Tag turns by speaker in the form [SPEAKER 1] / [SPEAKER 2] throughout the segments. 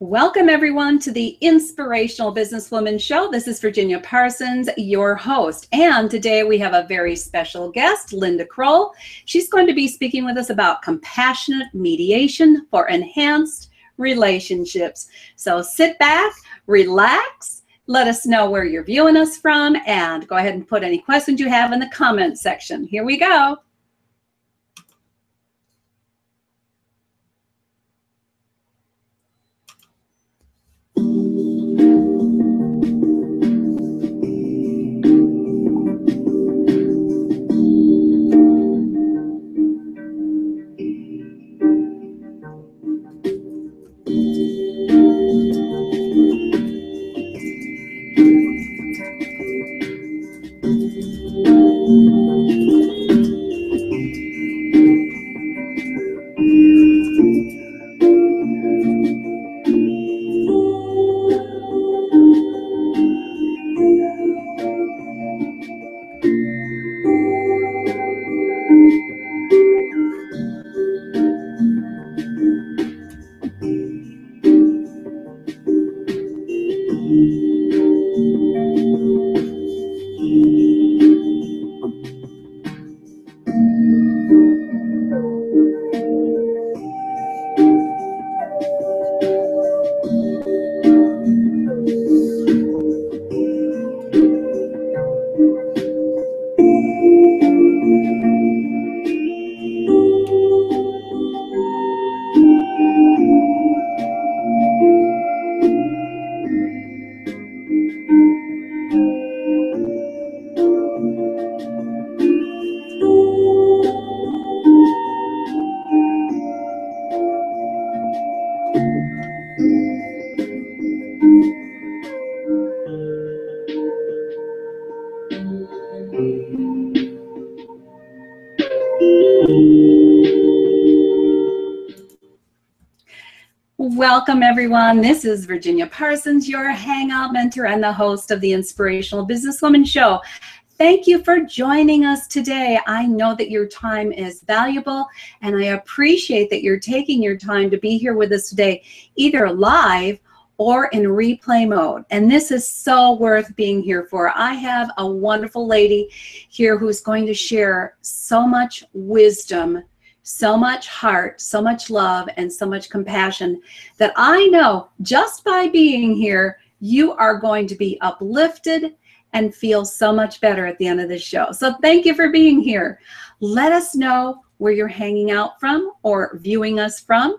[SPEAKER 1] Welcome, everyone, to the Inspirational Businesswoman Show. This is Virginia Parsons, your host. And today we have a very special guest, Linda Kroll. She's going to be speaking with us about compassionate mediation for enhanced relationships. So sit back, relax, let us know where you're viewing us from, and go ahead and put any questions you have in the comments section. Here we go. Welcome, everyone. This is Virginia Parsons, your Hangout mentor and the host of the Inspirational Businesswoman Show. Thank you for joining us today. I know that your time is valuable, and I appreciate that you're taking your time to be here with us today, either live or in replay mode. And this is so worth being here for. I have a wonderful lady here who's going to share so much wisdom so much heart, so much love, and so much compassion that I know just by being here, you are going to be uplifted and feel so much better at the end of this show. So thank you for being here. Let us know where you're hanging out from or viewing us from.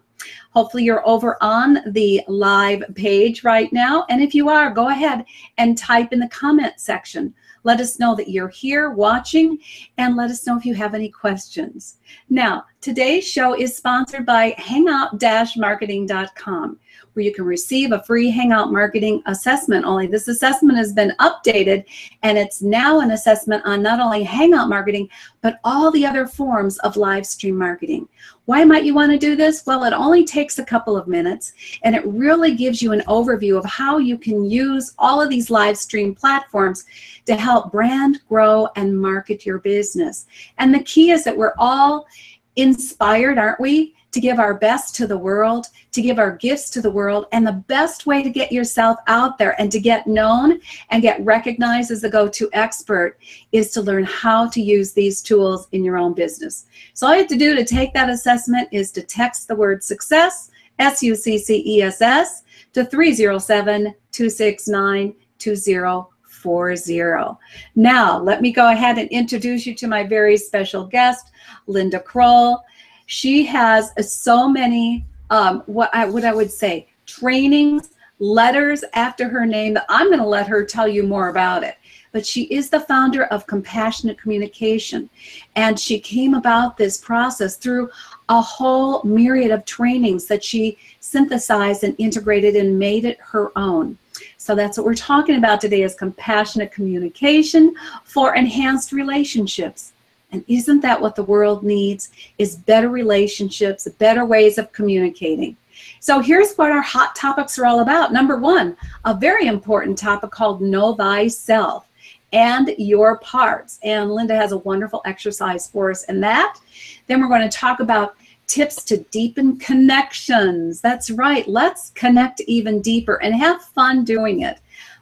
[SPEAKER 1] Hopefully, you're over on the live page right now. And if you are, go ahead and type in the comment section. Let us know that you're here watching and let us know if you have any questions. Now, today's show is sponsored by hangout-marketing.com where you can receive a free Hangout Marketing assessment. Only this assessment has been updated and it's now an assessment on not only Hangout Marketing, but all the other forms of live stream marketing. Why might you want to do this? Well, it only takes a couple of minutes and it really gives you an overview of how you can use all of these live stream platforms to help brand, grow, and market your business. And the key is that we're all inspired, aren't we? To give our best to the world, to give our gifts to the world. And the best way to get yourself out there and to get known and get recognized as a go to expert is to learn how to use these tools in your own business. So, all you have to do to take that assessment is to text the word success, S U C C E S S, to 307 269 2040. Now, let me go ahead and introduce you to my very special guest, Linda Kroll. She has so many, um, what I what I would say, trainings, letters after her name that I'm going to let her tell you more about it. But she is the founder of Compassionate Communication, and she came about this process through a whole myriad of trainings that she synthesized and integrated and made it her own. So that's what we're talking about today is compassionate communication for enhanced relationships. And isn't that what the world needs? Is better relationships, better ways of communicating. So here's what our hot topics are all about. Number one, a very important topic called Know Thyself and Your Parts. And Linda has a wonderful exercise for us in that. Then we're going to talk about tips to deepen connections. That's right. Let's connect even deeper and have fun doing it.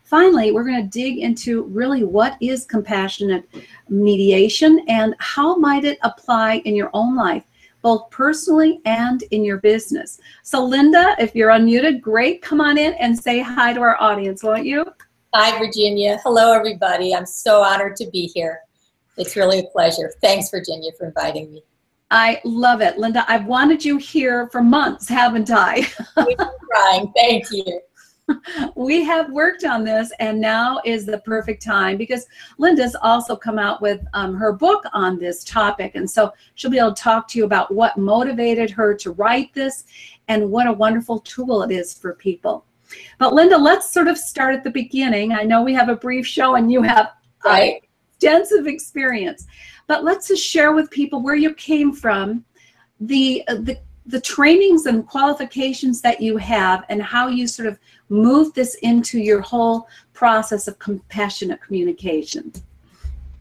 [SPEAKER 1] Finally, we're going to dig into really what is compassionate mediation and how might it apply in your own life, both personally and in your business. So, Linda, if you're unmuted, great. Come on in and say hi to our audience, won't you?
[SPEAKER 2] Hi, Virginia. Hello, everybody. I'm so honored to be here. It's really a pleasure. Thanks, Virginia, for inviting me.
[SPEAKER 1] I love it. Linda, I've wanted you here for months, haven't I?
[SPEAKER 2] We've been trying. Thank you.
[SPEAKER 1] We have worked on this and now is the perfect time because Linda's also come out with um, her book on this topic and so she'll be able to talk to you about what motivated her to write this and what a wonderful tool it is for people. But Linda, let's sort of start at the beginning. I know we have a brief show and you have right. extensive experience, but let's just share with people where you came from, the the the trainings and qualifications that you have and how you sort of move this into your whole process of compassionate communication.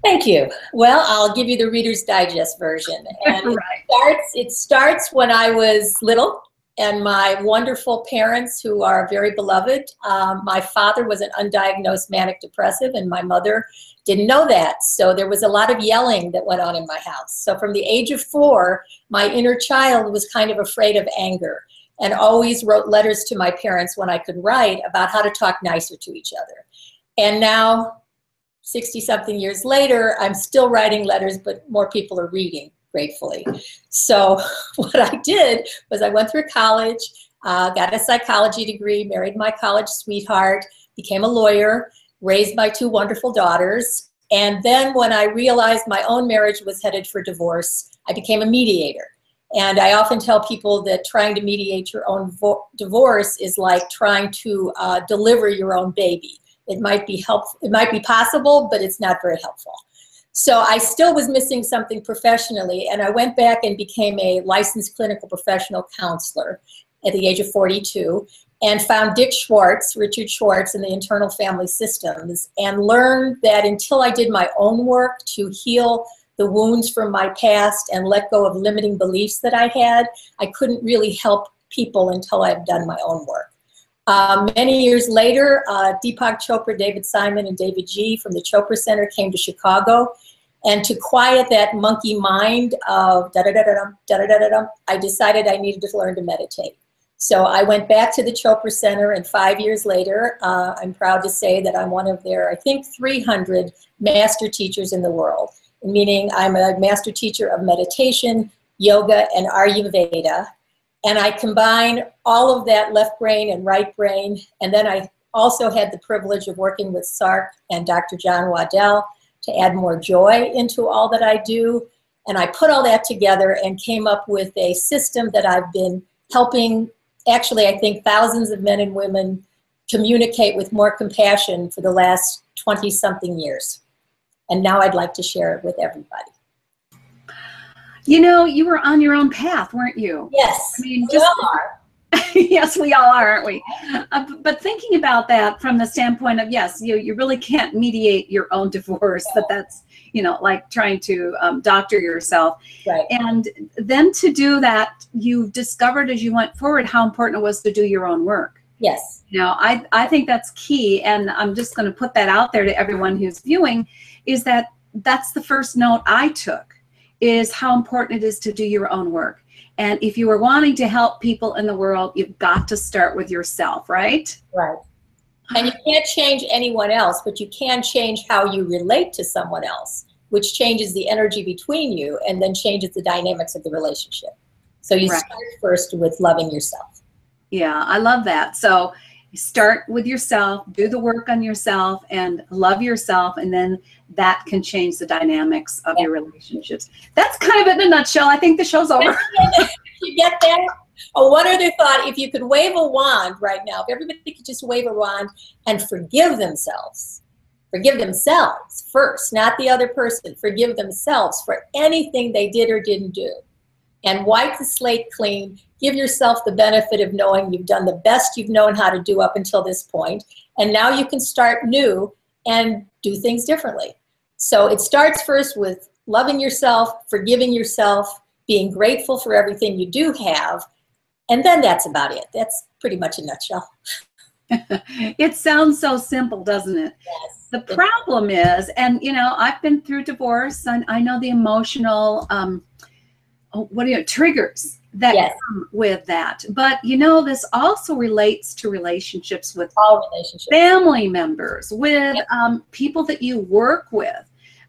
[SPEAKER 2] Thank you. Well, I'll give you the Reader's Digest version. And right. it, starts, it starts when I was little and my wonderful parents who are very beloved. Um, my father was an undiagnosed manic depressive and my mother didn't know that. So there was a lot of yelling that went on in my house. So from the age of four, my inner child was kind of afraid of anger and always wrote letters to my parents when I could write about how to talk nicer to each other. And now, 60 something years later, I'm still writing letters, but more people are reading, gratefully. So, what I did was I went through college, uh, got a psychology degree, married my college sweetheart, became a lawyer, raised my two wonderful daughters. And then, when I realized my own marriage was headed for divorce, I became a mediator. And I often tell people that trying to mediate your own divorce is like trying to uh, deliver your own baby. It might be helpful, it might be possible, but it's not very helpful. So I still was missing something professionally, and I went back and became a licensed clinical professional counselor at the age of 42 and found Dick Schwartz, Richard Schwartz, in the internal family systems, and learned that until I did my own work to heal the wounds from my past and let go of limiting beliefs that I had, I couldn't really help people until I've done my own work. Uh, many years later, uh, Deepak Chopra, David Simon, and davidji from the Chopra Center came to Chicago. And to quiet that monkey mind of da da da da da da da da I decided I needed to learn to meditate. So I went back to the Chopra Center, and five years later, uh, I'm proud to say that I'm one of their, I think, 300 master teachers in the world, meaning I'm a master teacher of meditation, yoga, and Ayurveda. And I combine all of that left brain and right brain. And then I also had the privilege of working with Sark and Dr. John Waddell to add more joy into all that I do. And I put all that together and came up with a system that I've been helping, actually, I think thousands of men and women communicate with more compassion for the last 20 something years. And now I'd like to share it with everybody.
[SPEAKER 1] You know, you were on your own path, weren't you?
[SPEAKER 2] Yes. I mean, just, we are.
[SPEAKER 1] yes, we all are, aren't we? Uh, but thinking about that from the standpoint of yes, you you really can't mediate your own divorce. That that's you know like trying to um, doctor yourself.
[SPEAKER 2] Right.
[SPEAKER 1] And then to do that, you discovered as you went forward how important it was to do your own work.
[SPEAKER 2] Yes.
[SPEAKER 1] You know, I I think that's key, and I'm just going to put that out there to everyone who's viewing is that that's the first note I took is how important it is to do your own work. And if you are wanting to help people in the world, you've got to start with yourself, right?
[SPEAKER 2] Right. And you can't change anyone else, but you can change how you relate to someone else, which changes the energy between you and then changes the dynamics of the relationship. So you right. start first with loving yourself.
[SPEAKER 1] Yeah, I love that. So start with yourself, do the work on yourself, and love yourself, and then that can change the dynamics of yeah. your relationships. That's kind of in a nutshell. I think the show's over.
[SPEAKER 2] you get that? Oh, one other thought if you could wave a wand right now, if everybody could just wave a wand and forgive themselves, forgive themselves first, not the other person, forgive themselves for anything they did or didn't do, and wipe the slate clean give yourself the benefit of knowing you've done the best you've known how to do up until this point, and now you can start new and do things differently. So it starts first with loving yourself, forgiving yourself, being grateful for everything you do have, and then that's about it. That's pretty much a nutshell.
[SPEAKER 1] it sounds so simple, doesn't it?
[SPEAKER 2] Yes.
[SPEAKER 1] The problem is, and you know, I've been through divorce and I know the emotional, um, what do you know, triggers that
[SPEAKER 2] Yes.
[SPEAKER 1] come with that. But you know, this also relates to relationships with
[SPEAKER 2] All relationships.
[SPEAKER 1] family members, with
[SPEAKER 2] Yep.
[SPEAKER 1] um, people that you work with,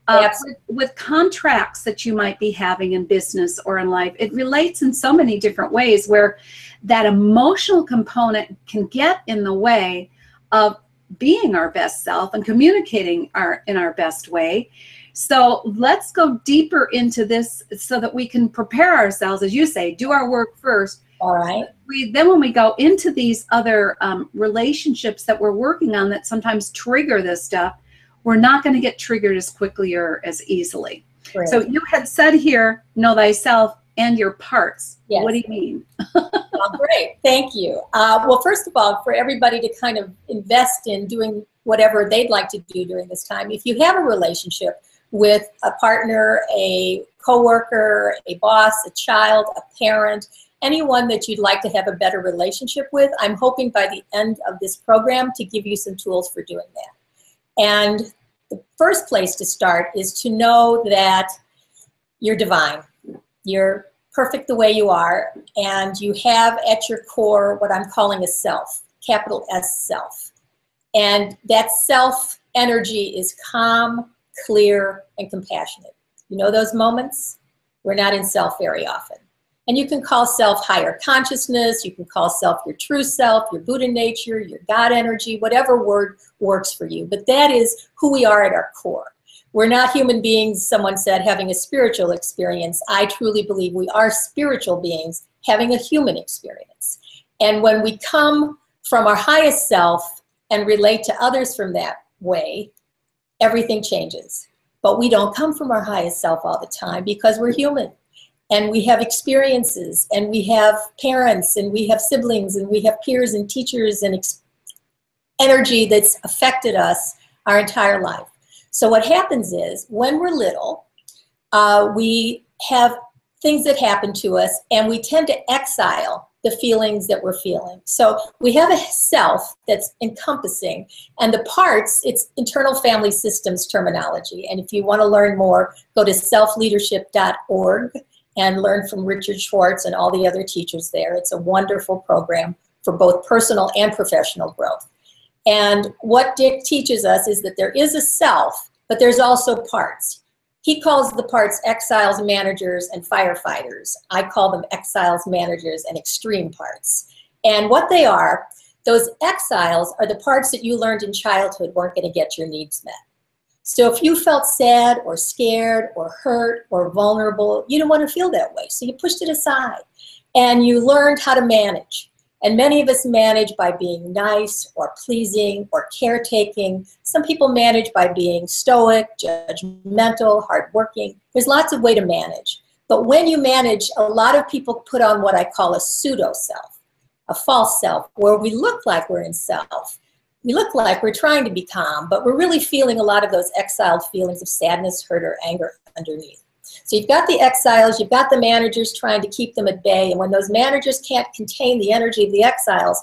[SPEAKER 1] uh,
[SPEAKER 2] Yes.
[SPEAKER 1] with, with contracts that you might be having in business or in life. It relates in so many different ways where that emotional component can get in the way of being our best self and communicating our in our best way. So let's go deeper into this so that we can prepare ourselves, as you say, do our work first
[SPEAKER 2] All right.
[SPEAKER 1] we then when we go into these other um, relationships that we're working on that sometimes trigger this stuff we're not going to get triggered as quickly or as easily
[SPEAKER 2] Great.
[SPEAKER 1] so you had said here know thyself and your parts
[SPEAKER 2] Yes.
[SPEAKER 1] what do you mean
[SPEAKER 2] Oh, great, thank you. Uh, well, first of all, for everybody to kind of invest in doing whatever they'd like to do during this time, if you have a relationship with a partner, a coworker, a boss, a child, a parent, anyone that you'd like to have a better relationship with, I'm hoping by the end of this program to give you some tools for doing that. And the first place to start is to know that you're divine. You're perfect the way you are, and you have at your core what I'm calling a self, capital S self. And that self energy is calm, clear, and compassionate. You know those moments? We're not in self very often. And you can call self higher consciousness, you can call self your true self, your Buddha nature, your God energy, whatever word works for you. But that is who we are at our core. We're not human beings, someone said, having a spiritual experience. I truly believe we are spiritual beings having a human experience. And when we come from our highest self and relate to others from that way, everything changes. But we don't come from our highest self all the time because we're human. And we have experiences, and we have parents, and we have siblings, and we have peers and teachers and ex- energy that's affected us our entire life. So what happens is when we're little, uh, we have things that happen to us, and we tend to exile the feelings that we're feeling. So we have a self that's encompassing, and the parts, it's internal family systems terminology. And if you want to learn more, go to selfleadership.org and learn from Richard Schwartz and all the other teachers there. It's a wonderful program for both personal and professional growth. And what Dick teaches us is that there is a self, but there's also parts. He calls the parts exiles, managers, and firefighters. I call them exiles, managers, and extreme parts. And what they are, those exiles are the parts that you learned in childhood weren't going to get your needs met. So if you felt sad or scared or hurt or vulnerable, you didn't want to feel that way. So you pushed it aside and you learned how to manage. And many of us manage by being nice or pleasing or caretaking. Some people manage by being stoic, judgmental, hardworking. There's lots of way to manage. But when you manage, a lot of people put on what I call a pseudo self, a false self, where we look like we're in self. We look like we're trying to be calm, but we're really feeling a lot of those exiled feelings of sadness, hurt, or anger underneath. So you've got the exiles, you've got the managers trying to keep them at bay, and when those managers can't contain the energy of the exiles,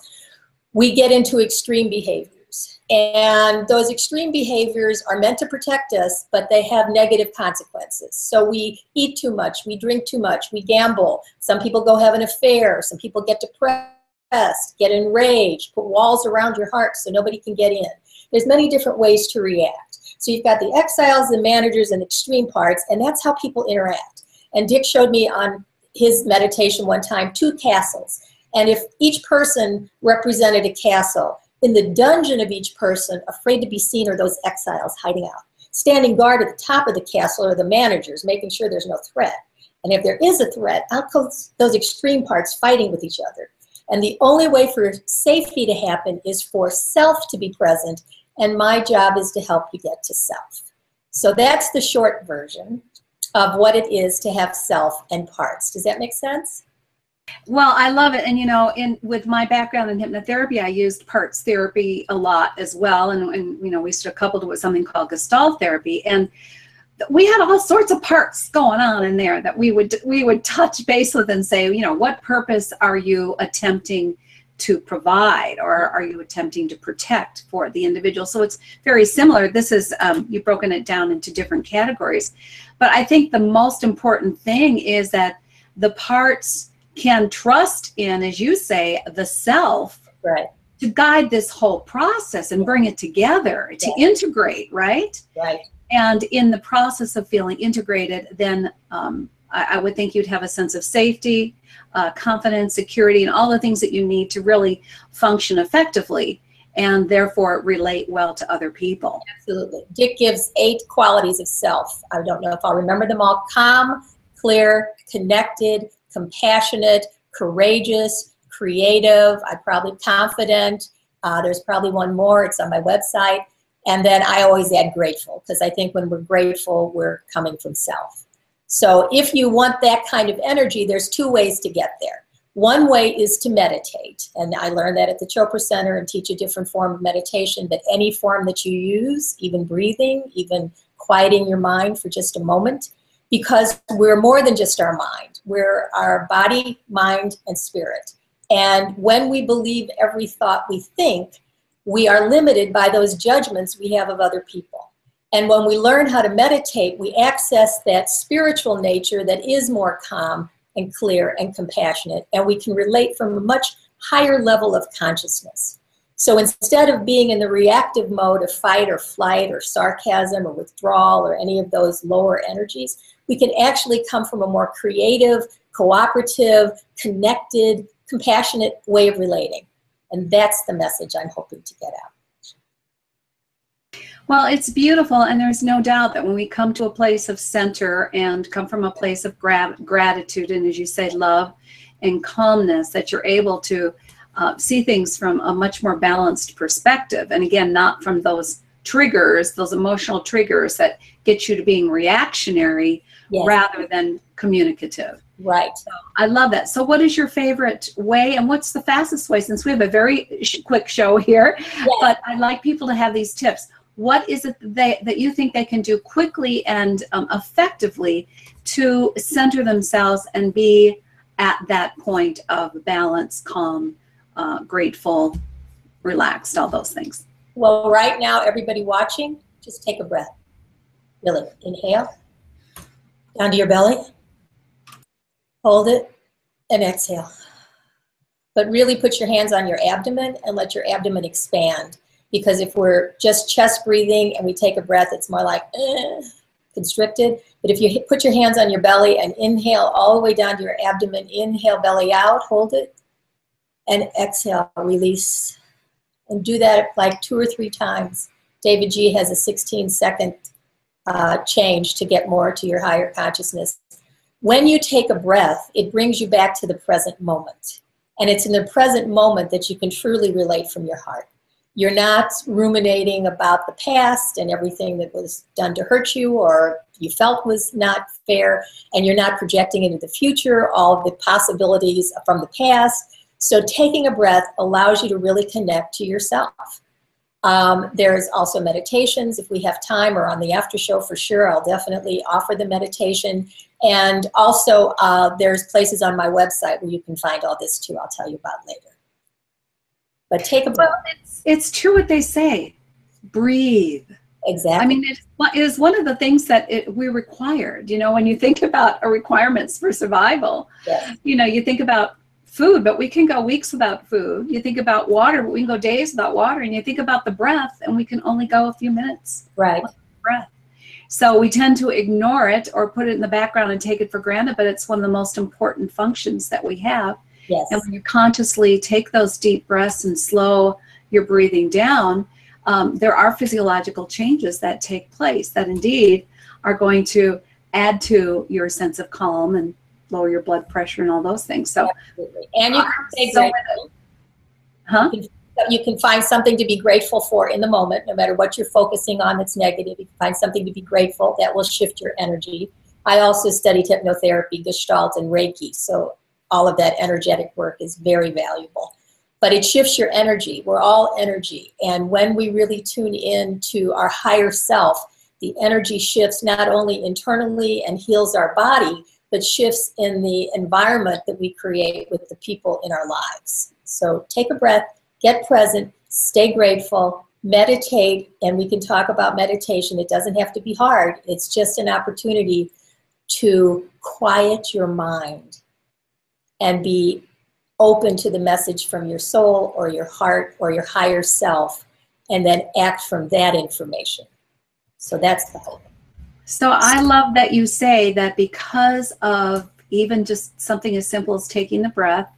[SPEAKER 2] we get into extreme behaviors. And those extreme behaviors are meant to protect us, but they have negative consequences. So we eat too much, we drink too much, we gamble. Some people go have an affair, some people get depressed, get enraged, put walls around your heart so nobody can get in. There's many different ways to react. So you've got the exiles, the managers, and extreme parts, and that's how people interact. And Dick showed me on his meditation one time two castles. And if each person represented a castle, in the dungeon of each person, afraid to be seen, are those exiles hiding out. Standing guard at the top of the castle are the managers, making sure there's no threat. And if there is a threat, out comes those extreme parts fighting with each other. And the only way for safety to happen is for self to be present and my job is to help you get to self. So that's the short version of what it is to have self and parts. Does that make sense?
[SPEAKER 1] Well, I love it, and you know, in with my background in hypnotherapy, I used parts therapy a lot as well, and, and you know, we sort of coupled it with something called Gestalt therapy, and we had all sorts of parts going on in there that we would we would touch base with and say, you know, what purpose are you attempting to provide or are you attempting to protect for the individual? So it's very similar. This is um, you've broken it down into different categories, but I think the most important thing is that the parts can trust in, as you say, the self.
[SPEAKER 2] Right
[SPEAKER 1] to guide this whole process and bring it together to integrate right
[SPEAKER 2] right
[SPEAKER 1] and in the process of feeling integrated, then um, I, I, would think you'd have a sense of safety, uh, confidence, security, and all the things that you need to really function effectively and therefore relate well to other people.
[SPEAKER 2] Absolutely. Dick gives eight qualities of self. I don't know if I'll remember them all calm, clear, connected, compassionate, courageous, creative, I probably confident. Uh, there's probably one more, it's on my website and then I always add grateful because I think when we're grateful, we're coming from self. So if you want that kind of energy, there's two ways to get there. One way is to meditate. And I learned that at the Chopra Center and teach a different form of meditation, but any form that you use, even breathing, even quieting your mind for just a moment, because we're more than just our mind. We're our body, mind, and spirit. And when we believe every thought we think, we are limited by those judgments we have of other people. And when we learn how to meditate, we access that spiritual nature that is more calm and clear and compassionate, and we can relate from a much higher level of consciousness. So instead of being in the reactive mode of fight or flight or sarcasm or withdrawal or any of those lower energies, we can actually come from a more creative, cooperative, connected, compassionate way of relating. And that's the message I'm hoping to get out.
[SPEAKER 1] Well, it's beautiful, and there's no doubt that when we come to a place of center and come from a place of gra- gratitude, and as you say, love and calmness, that you're able to uh, see things from a much more balanced perspective. And again, not from those triggers, those emotional triggers that get you to being reactionary yes. rather than communicative.
[SPEAKER 2] Right.
[SPEAKER 1] So I love that. So, what is your favorite way, and what's the fastest way? Since we have a very sh- quick show here, yes. but I'd like people to have these tips. What is it they, that you think they can do quickly and um, effectively to center themselves and be at that point of balance, calm, uh, grateful, relaxed, all those things?
[SPEAKER 2] Well, right now, everybody watching, just take a breath. Really, inhale down to your belly Hold it and exhale. But really put your hands on your abdomen and let your abdomen expand. Because if we're just chest breathing and we take a breath, it's more like eh, constricted. But if you put your hands on your belly and inhale all the way down to your abdomen, inhale belly out, hold it, and exhale, release. And do that like two or three times. davidji has a 16 second uh, change to get more to your higher consciousness. When you take a breath, it brings you back to the present moment. And it's in the present moment that you can truly relate from your heart. You're not ruminating about the past and everything that was done to hurt you or you felt was not fair, and you're not projecting into the future all the possibilities from the past. So, taking a breath allows you to really connect to yourself. Um, there's also meditations if we have time or on the after show for sure. I'll definitely offer the meditation. And also, uh, there's places on my website where you can find all this too. I'll tell you about later. But take a breath. Well,
[SPEAKER 1] it's, it's true what they say breathe.
[SPEAKER 2] Exactly.
[SPEAKER 1] I mean, it is one of the things that it, we required. You know, when you think about our requirements for survival, yes. you know, you think about food, but we can go weeks without food. You think about water, but we can go days without water. And you think about the breath, and we can only go a few minutes.
[SPEAKER 2] Right.
[SPEAKER 1] Breath. So we tend to ignore it or put it in the background and take it for granted, but it's one of the most important functions that we have.
[SPEAKER 2] Yes.
[SPEAKER 1] And when you consciously take those deep breaths and slow your breathing down, um, there are physiological changes that take place that indeed are going to add to your sense of calm and lower your blood pressure and all those things. So,
[SPEAKER 2] Absolutely. and you can stay so grateful.
[SPEAKER 1] Huh?
[SPEAKER 2] You can, you can find something to be grateful for in the moment, no matter what you're focusing on that's negative. You can find something to be grateful that will shift your energy. I also studied hypnotherapy, Gestalt, and Reiki, so all of that energetic work is very valuable. But it shifts your energy. We're all energy. And when we really tune in to our higher self, the energy shifts not only internally and heals our body, but shifts in the environment that we create with the people in our lives. So take a breath, get present, stay grateful, meditate, and we can talk about meditation. It doesn't have to be hard, it's just an opportunity to quiet your mind and be open to the message from your soul or your heart or your higher self and then act from that information. So that's the hope.
[SPEAKER 1] So I love that you say that because of even just something as simple as taking the breath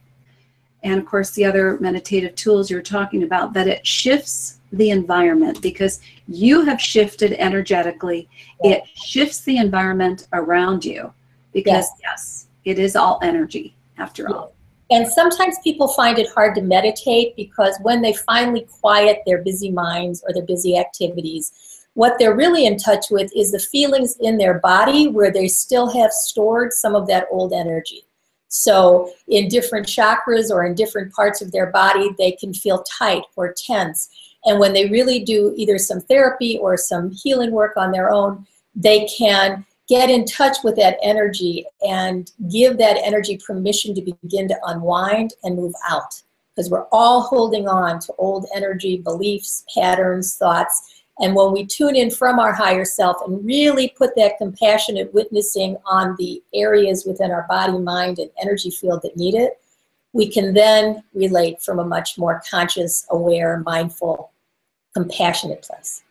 [SPEAKER 1] and of course the other meditative tools you're talking about that it shifts the environment because you have shifted energetically it shifts the environment around you because yes, yes it is all energy after all.
[SPEAKER 2] And sometimes people find it hard to meditate because when they finally quiet their busy minds or their busy activities what they're really in touch with is the feelings in their body where they still have stored some of that old energy. So in different chakras or in different parts of their body, they can feel tight or tense. And when they really do either some therapy or some healing work on their own, they can get in touch with that energy and give that energy permission to begin to unwind and move out. Because we're all holding on to old energy, beliefs, patterns, thoughts. And when we tune in from our higher self and really put that compassionate witnessing on the areas within our body, mind, and energy field that need it, we can then relate from a much more conscious, aware, mindful, compassionate place.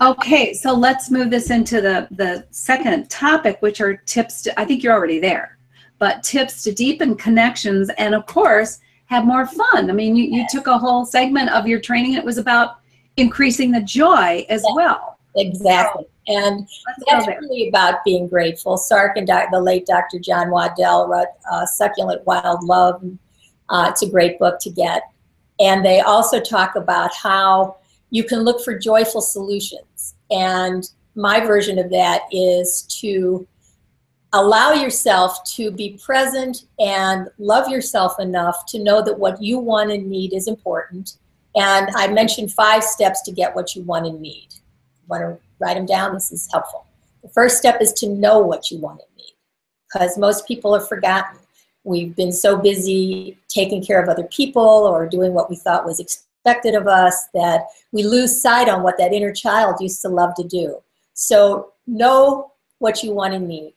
[SPEAKER 1] Okay, so let's move this into the, the second topic, which are tips to, I think you're already there, but tips to deepen connections and, of course, have more fun. I mean, you, you took a whole segment of your training. It was about increasing the joy as yeah, well.
[SPEAKER 2] Exactly. And that's really about being grateful. Sark and the late Dr. John Waddell wrote uh, Succulent Wild Love. Uh, it's a great book to get. And they also talk about how you can look for joyful solutions. And my version of that is to allow yourself to be present and love yourself enough to know that what you want and need is important. And I mentioned five steps to get what you want and need. You want to write them down? This is helpful. The first step is to know what you want and need because most people have forgotten. We've been so busy taking care of other people or doing what we thought was expected of us that we lose sight on what that inner child used to love to do. So know what you want and need.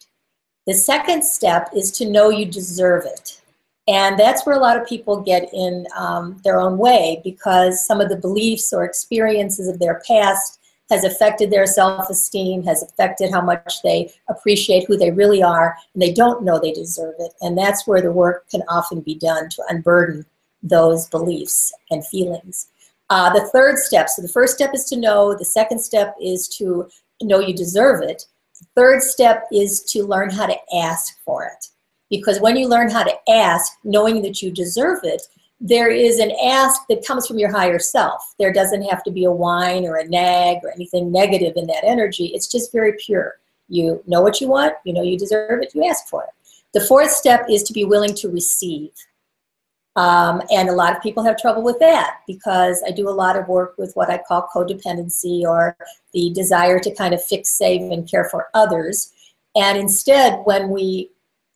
[SPEAKER 2] The second step is to know you deserve it. And that's where a lot of people get in um, their own way because some of the beliefs or experiences of their past has affected their self-esteem, has affected how much they appreciate who they really are, and they don't know they deserve it. And that's where the work can often be done to unburden those beliefs and feelings. Uh, the third step, so the first step is to know, the second step is to know you deserve it, The Third step is to learn how to ask for it. Because when you learn how to ask, knowing that you deserve it, there is an ask that comes from your higher self. There doesn't have to be a whine or a nag or anything negative in that energy. It's just very pure. You know what you want, you know you deserve it, you ask for it. The fourth step is to be willing to receive. Um, and a lot of people have trouble with that because I do a lot of work with what I call codependency or the desire to kind of fix, save, and care for others. And instead, when we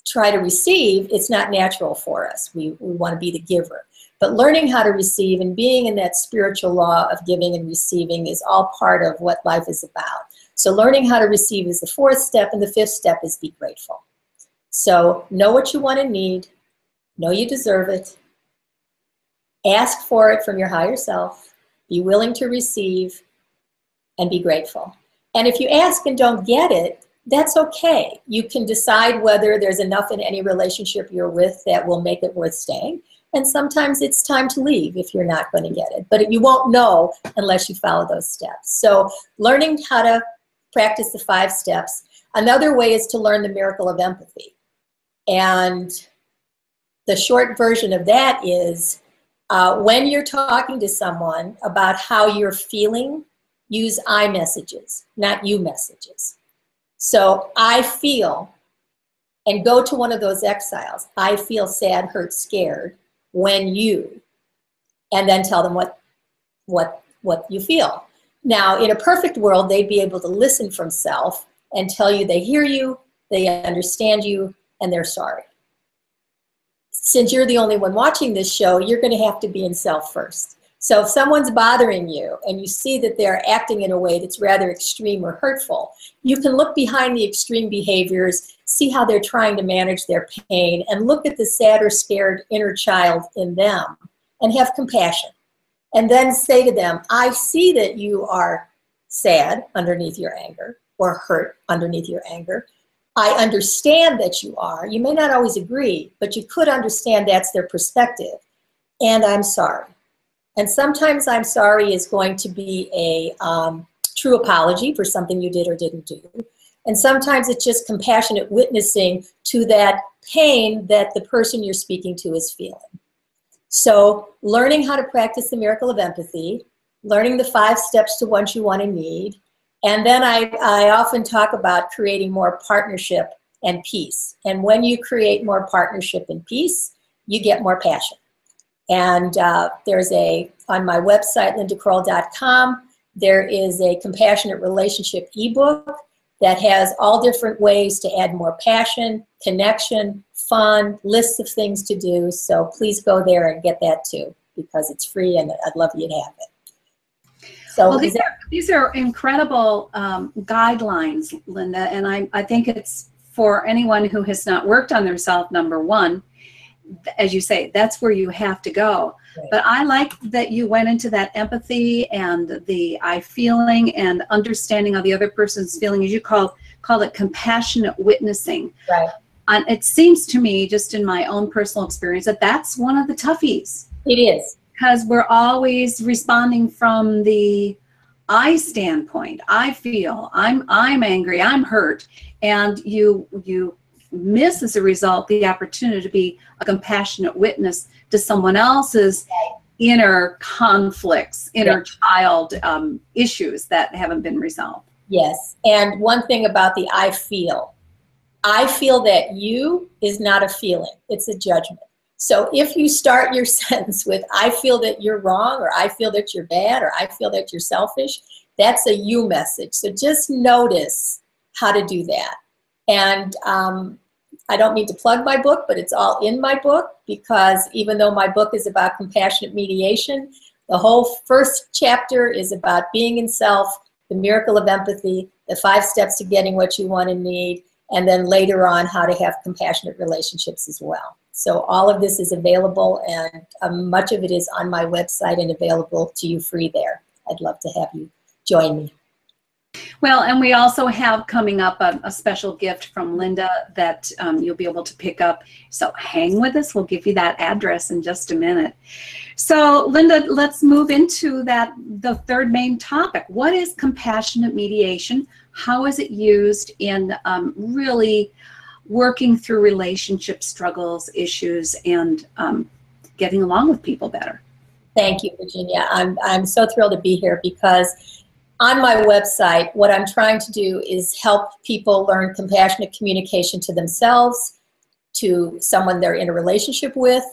[SPEAKER 2] try to receive, it's not natural for us. We, we want to be the giver. But learning how to receive and being in that spiritual law of giving and receiving is all part of what life is about. So learning how to receive is the fourth step, and the fifth step is be grateful. So know what you want and need, know you deserve it, Ask for it from your higher self. Be willing to receive and be grateful. And if you ask and don't get it, that's okay. You can decide whether there's enough in any relationship you're with that will make it worth staying. And sometimes it's time to leave if you're not going to get it. But you won't know unless you follow those steps. So learning how to practice the five steps. Another way is to learn the miracle of empathy. And the short version of that is uh, when you're talking to someone about how you're feeling, use I messages, not you messages. So I feel, and go to one of those exiles. I feel sad, hurt, scared when you, and then tell them what, what, what you feel. Now, in a perfect world, they'd be able to listen from self and tell you they hear you, they understand you, and they're sorry. Since you're the only one watching this show, you're going to have to be in self first. So if someone's bothering you and you see that they're acting in a way that's rather extreme or hurtful, you can look behind the extreme behaviors, see how they're trying to manage their pain, and look at the sad or scared inner child in them and have compassion. And then say to them, I see that you are sad underneath your anger or hurt underneath your anger. I understand that you are. You may not always agree, but you could understand that's their perspective. And I'm sorry. And sometimes I'm sorry is going to be a um, true apology for something you did or didn't do. And sometimes it's just compassionate witnessing to that pain that the person you're speaking to is feeling. So, learning how to practice the miracle of empathy, learning the five steps to what you want to need, and then I, I often talk about creating more partnership and peace. And when you create more partnership and peace, you get more passion. And uh, there's a, on my website, lindakroll.com, there is a compassionate relationship ebook that has all different ways to add more passion, connection, fun, lists of things to do. So please go there and get that too because it's free and I'd love you to have it.
[SPEAKER 1] So well, these, are, these are incredible um, guidelines, Linda, and I, I think it's for anyone who has not worked on their self, number one, as you say, that's where you have to go. Right. But I like that you went into that empathy and the I feeling and understanding of the other person's feeling, as you call call it compassionate witnessing.
[SPEAKER 2] Right.
[SPEAKER 1] And it seems to me, just in my own personal experience, that that's one of the toughies.
[SPEAKER 2] It is
[SPEAKER 1] because we're always responding from the I standpoint. I feel I'm I'm angry. I'm hurt, and you you miss as a result the opportunity to be a compassionate witness to someone else's inner conflicts, inner yeah. child um, issues that haven't been resolved.
[SPEAKER 2] Yes. And one thing about the I feel I feel that you is not a feeling, it's a judgment. So if you start your sentence with I feel that you're wrong, or I feel that you're bad, or I feel that you're selfish, that's a you message. So just notice how to do that. And um, I don't mean to plug my book, but it's all in my book because even though my book is about compassionate mediation, the whole first chapter is about being in self, the miracle of empathy, the five steps to getting what you want and need, and then later on how to have compassionate relationships as well. So all of this is available and um, much of it is on my website and available to you free there. I'd love to have you join me.
[SPEAKER 1] Well, and we also have coming up a, a special gift from Linda that um, you'll be able to pick up. So hang with us. We'll give you that address in just a minute. So, Linda, let's move into that the third main topic. What is compassionate mediation? How is it used in um, really working through relationship struggles, issues, and um, getting along with people better?
[SPEAKER 2] Thank you, Virginia. I'm, I'm so thrilled to be here because on my website, what I'm trying to do is help people learn compassionate communication to themselves, to someone they're in a relationship with,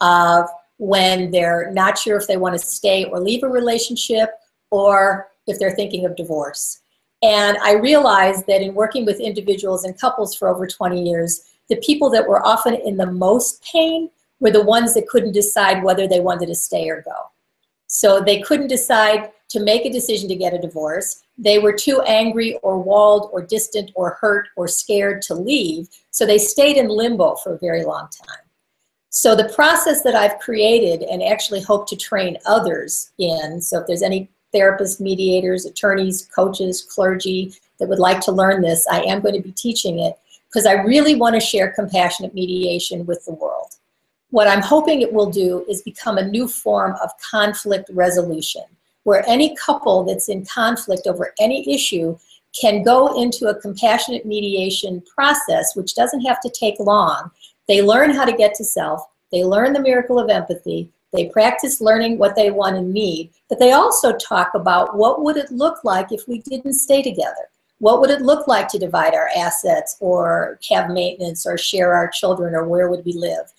[SPEAKER 2] uh, when they're not sure if they want to stay or leave a relationship, or if they're thinking of divorce. And I realized that in working with individuals and couples for over 20 years, the people that were often in the most pain were the ones that couldn't decide whether they wanted to stay or go. So they couldn't decide to make a decision to get a divorce. They were too angry or walled or distant or hurt or scared to leave. So they stayed in limbo for a very long time. So the process that I've created and actually hope to train others in, so if there's any therapists, mediators, attorneys, coaches, clergy that would like to learn this, I am going to be teaching it because I really want to share compassionate mediation with the world. What I'm hoping it will do is become a new form of conflict resolution where any couple that's in conflict over any issue can go into a compassionate mediation process, which doesn't have to take long. They learn how to get to self, they learn the miracle of empathy, they practice learning what they want and need, but they also talk about what would it look like if we didn't stay together? What would it look like to divide our assets or have maintenance or share our children or where would we live?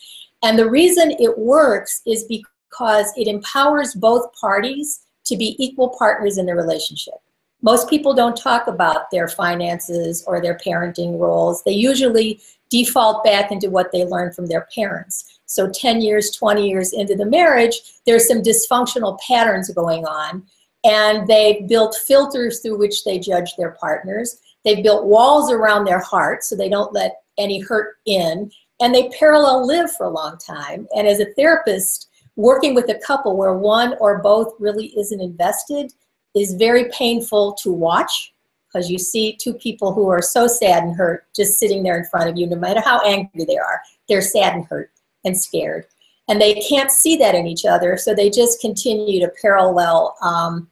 [SPEAKER 2] And the reason it works is because it empowers both parties to be equal partners in the relationship. Most people don't talk about their finances or their parenting roles. They usually default back into what they learned from their parents. So 10 years, 20 years into the marriage, there's some dysfunctional patterns going on. And they've built filters through which they judge their partners. They've built walls around their heart so they don't let any hurt in. And they parallel live for a long time. And as a therapist, working with a couple where one or both really isn't invested is very painful to watch because you see two people who are so sad and hurt just sitting there in front of you, no matter how angry they are. They're sad and hurt and scared. And they can't see that in each other, so they just continue to parallel um,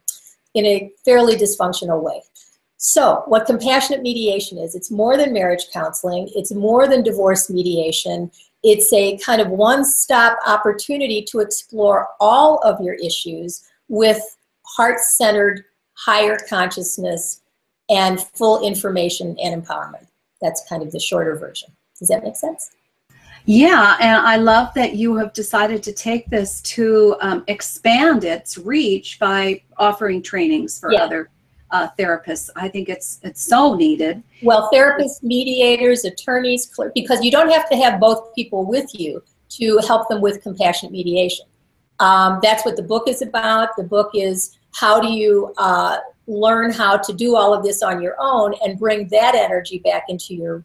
[SPEAKER 2] in a fairly dysfunctional way. So, what compassionate mediation is, it's more than marriage counseling, it's more than divorce mediation, it's a kind of one stop opportunity to explore all of your issues with heart centered, higher consciousness, and full information and empowerment. That's kind of the shorter version. Does that make sense?
[SPEAKER 1] Yeah, and I love that you have decided to take this to um, expand its reach by offering trainings for yeah. other uh, therapists. I think it's it's so needed.
[SPEAKER 2] Well, therapists, mediators, attorneys, because you don't have to have both people with you to help them with compassionate mediation. Um, that's what the book is about. The book is how do you uh, learn how to do all of this on your own and bring that energy back into your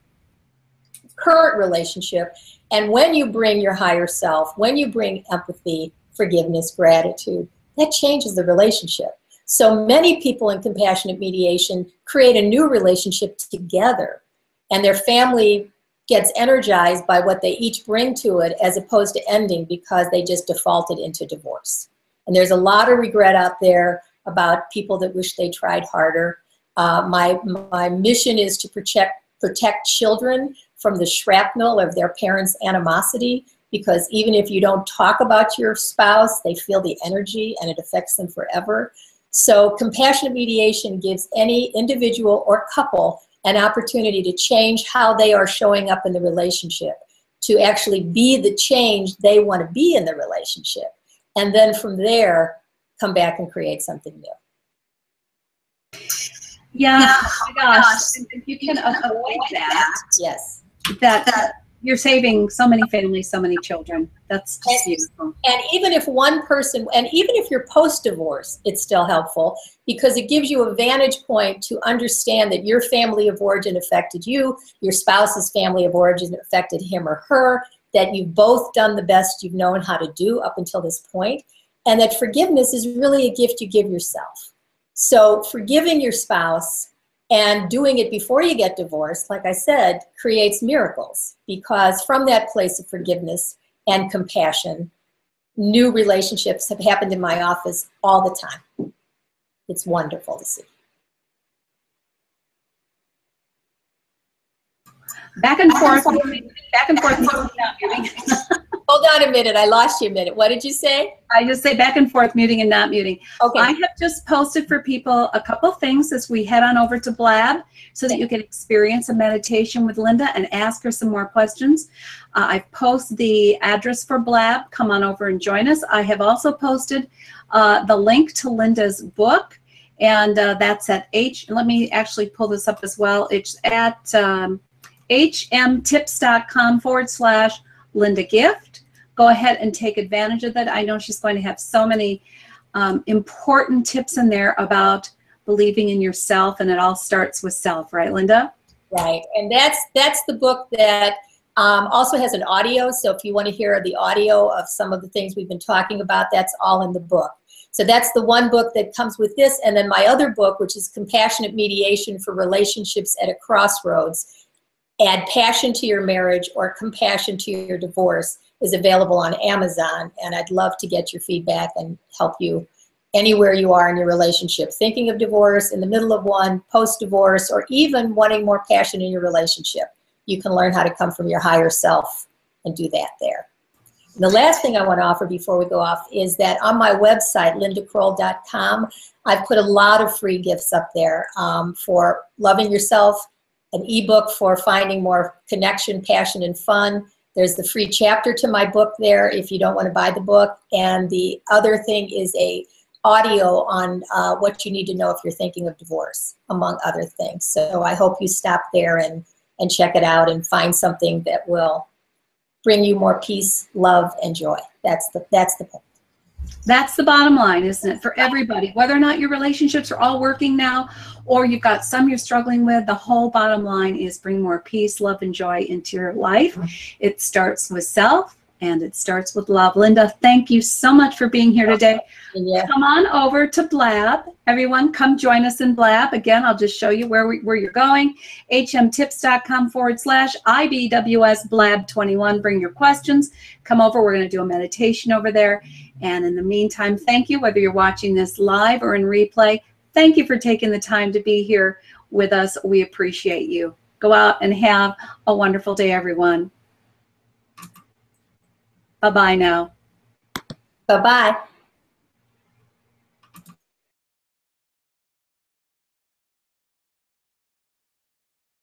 [SPEAKER 2] current relationship. And when you bring your higher self, when you bring empathy, forgiveness, gratitude, that changes the relationship. So many people in compassionate mediation create a new relationship together, and their family gets energized by what they each bring to it as opposed to ending because they just defaulted into divorce. And there's a lot of regret out there about people that wish they tried harder. Uh, my, my mission is to protect, protect children from the shrapnel of their parents' animosity because even if you don't talk about your spouse, they feel the energy and it affects them forever. So compassionate mediation gives any individual or couple an opportunity to change how they are showing up in the relationship, to actually be the change they want to be in the relationship. And then from there, come back and create something new.
[SPEAKER 1] Yeah, oh my gosh. If you can avoid that,
[SPEAKER 2] yes.
[SPEAKER 1] That, that you're saving so many families, so many children. That's just
[SPEAKER 2] and,
[SPEAKER 1] beautiful.
[SPEAKER 2] And even if one person, and even if you're post-divorce, it's still helpful because it gives you a vantage point to understand that your family of origin affected you, your spouse's family of origin affected him or her, that you've both done the best you've known how to do up until this point, and that forgiveness is really a gift you give yourself. So forgiving your spouse and doing it before you get divorced, like I said, creates miracles because from that place of forgiveness and compassion, new relationships have happened in my office all the time. It's wonderful to see.
[SPEAKER 1] Back and forth, back and forth.
[SPEAKER 2] Hold on a minute. I lost you a minute. What did you say?
[SPEAKER 1] I just say back and forth, muting and not muting. Okay. I have just posted for people a couple things as we head on over to Blab so that you can experience a meditation with Linda and ask her some more questions. Uh, I've posted the address for Blab. Come on over and join us. I have also posted uh, the link to Linda's book and uh, that's at H. Let me actually pull this up as well. It's at um, hmtips.com forward slash Linda Gift. Go ahead and take advantage of that. I know she's going to have so many um, important tips in there about believing in yourself, and it all starts with self, right, Linda?
[SPEAKER 2] Right, and that's that's the book that um, also has an audio. So if you want to hear the audio of some of the things we've been talking about, that's all in the book. So that's the one book that comes with this, and then my other book, which is Compassionate Mediation for Relationships at a Crossroads Add Passion to Your Marriage or Compassion to Your Divorce is available on Amazon. And I'd love to get your feedback and help you anywhere you are in your relationship, thinking of divorce, in the middle of one, post-divorce, or even wanting more passion in your relationship. You can learn how to come from your higher self and do that there. And the last thing I want to offer before we go off is that on my website, lindakroll.com, I've put a lot of free gifts up there um, for loving yourself, an ebook for finding more connection, passion, and fun. There's the free chapter to my book there if you don't want to buy the book. And the other thing is a audio on uh, what you need to know if you're thinking of divorce, among other things. So I hope you stop there and, and check it out and find something that will bring you more peace, love, and joy. That's the that's the point.
[SPEAKER 1] That's the bottom line, isn't it? For everybody, whether or not your relationships are all working now or you've got some you're struggling with, the whole bottom line is bring more peace, love, and joy into your life. It starts with self and it starts with love. Linda, thank you so much for being here today. Yeah. Come on over to Blab. Everyone, come join us in Blab. Again, I'll just show you where, we, where you're going. hmtips.com forward slash IBWS Blab 21. Bring your questions. Come over. We're going to do a meditation over there. And in the meantime, thank you, whether you're watching this live or in replay. Thank you for taking the time to be here with us. We appreciate you. Go out and have a wonderful day, everyone. Bye bye now.
[SPEAKER 2] Bye bye.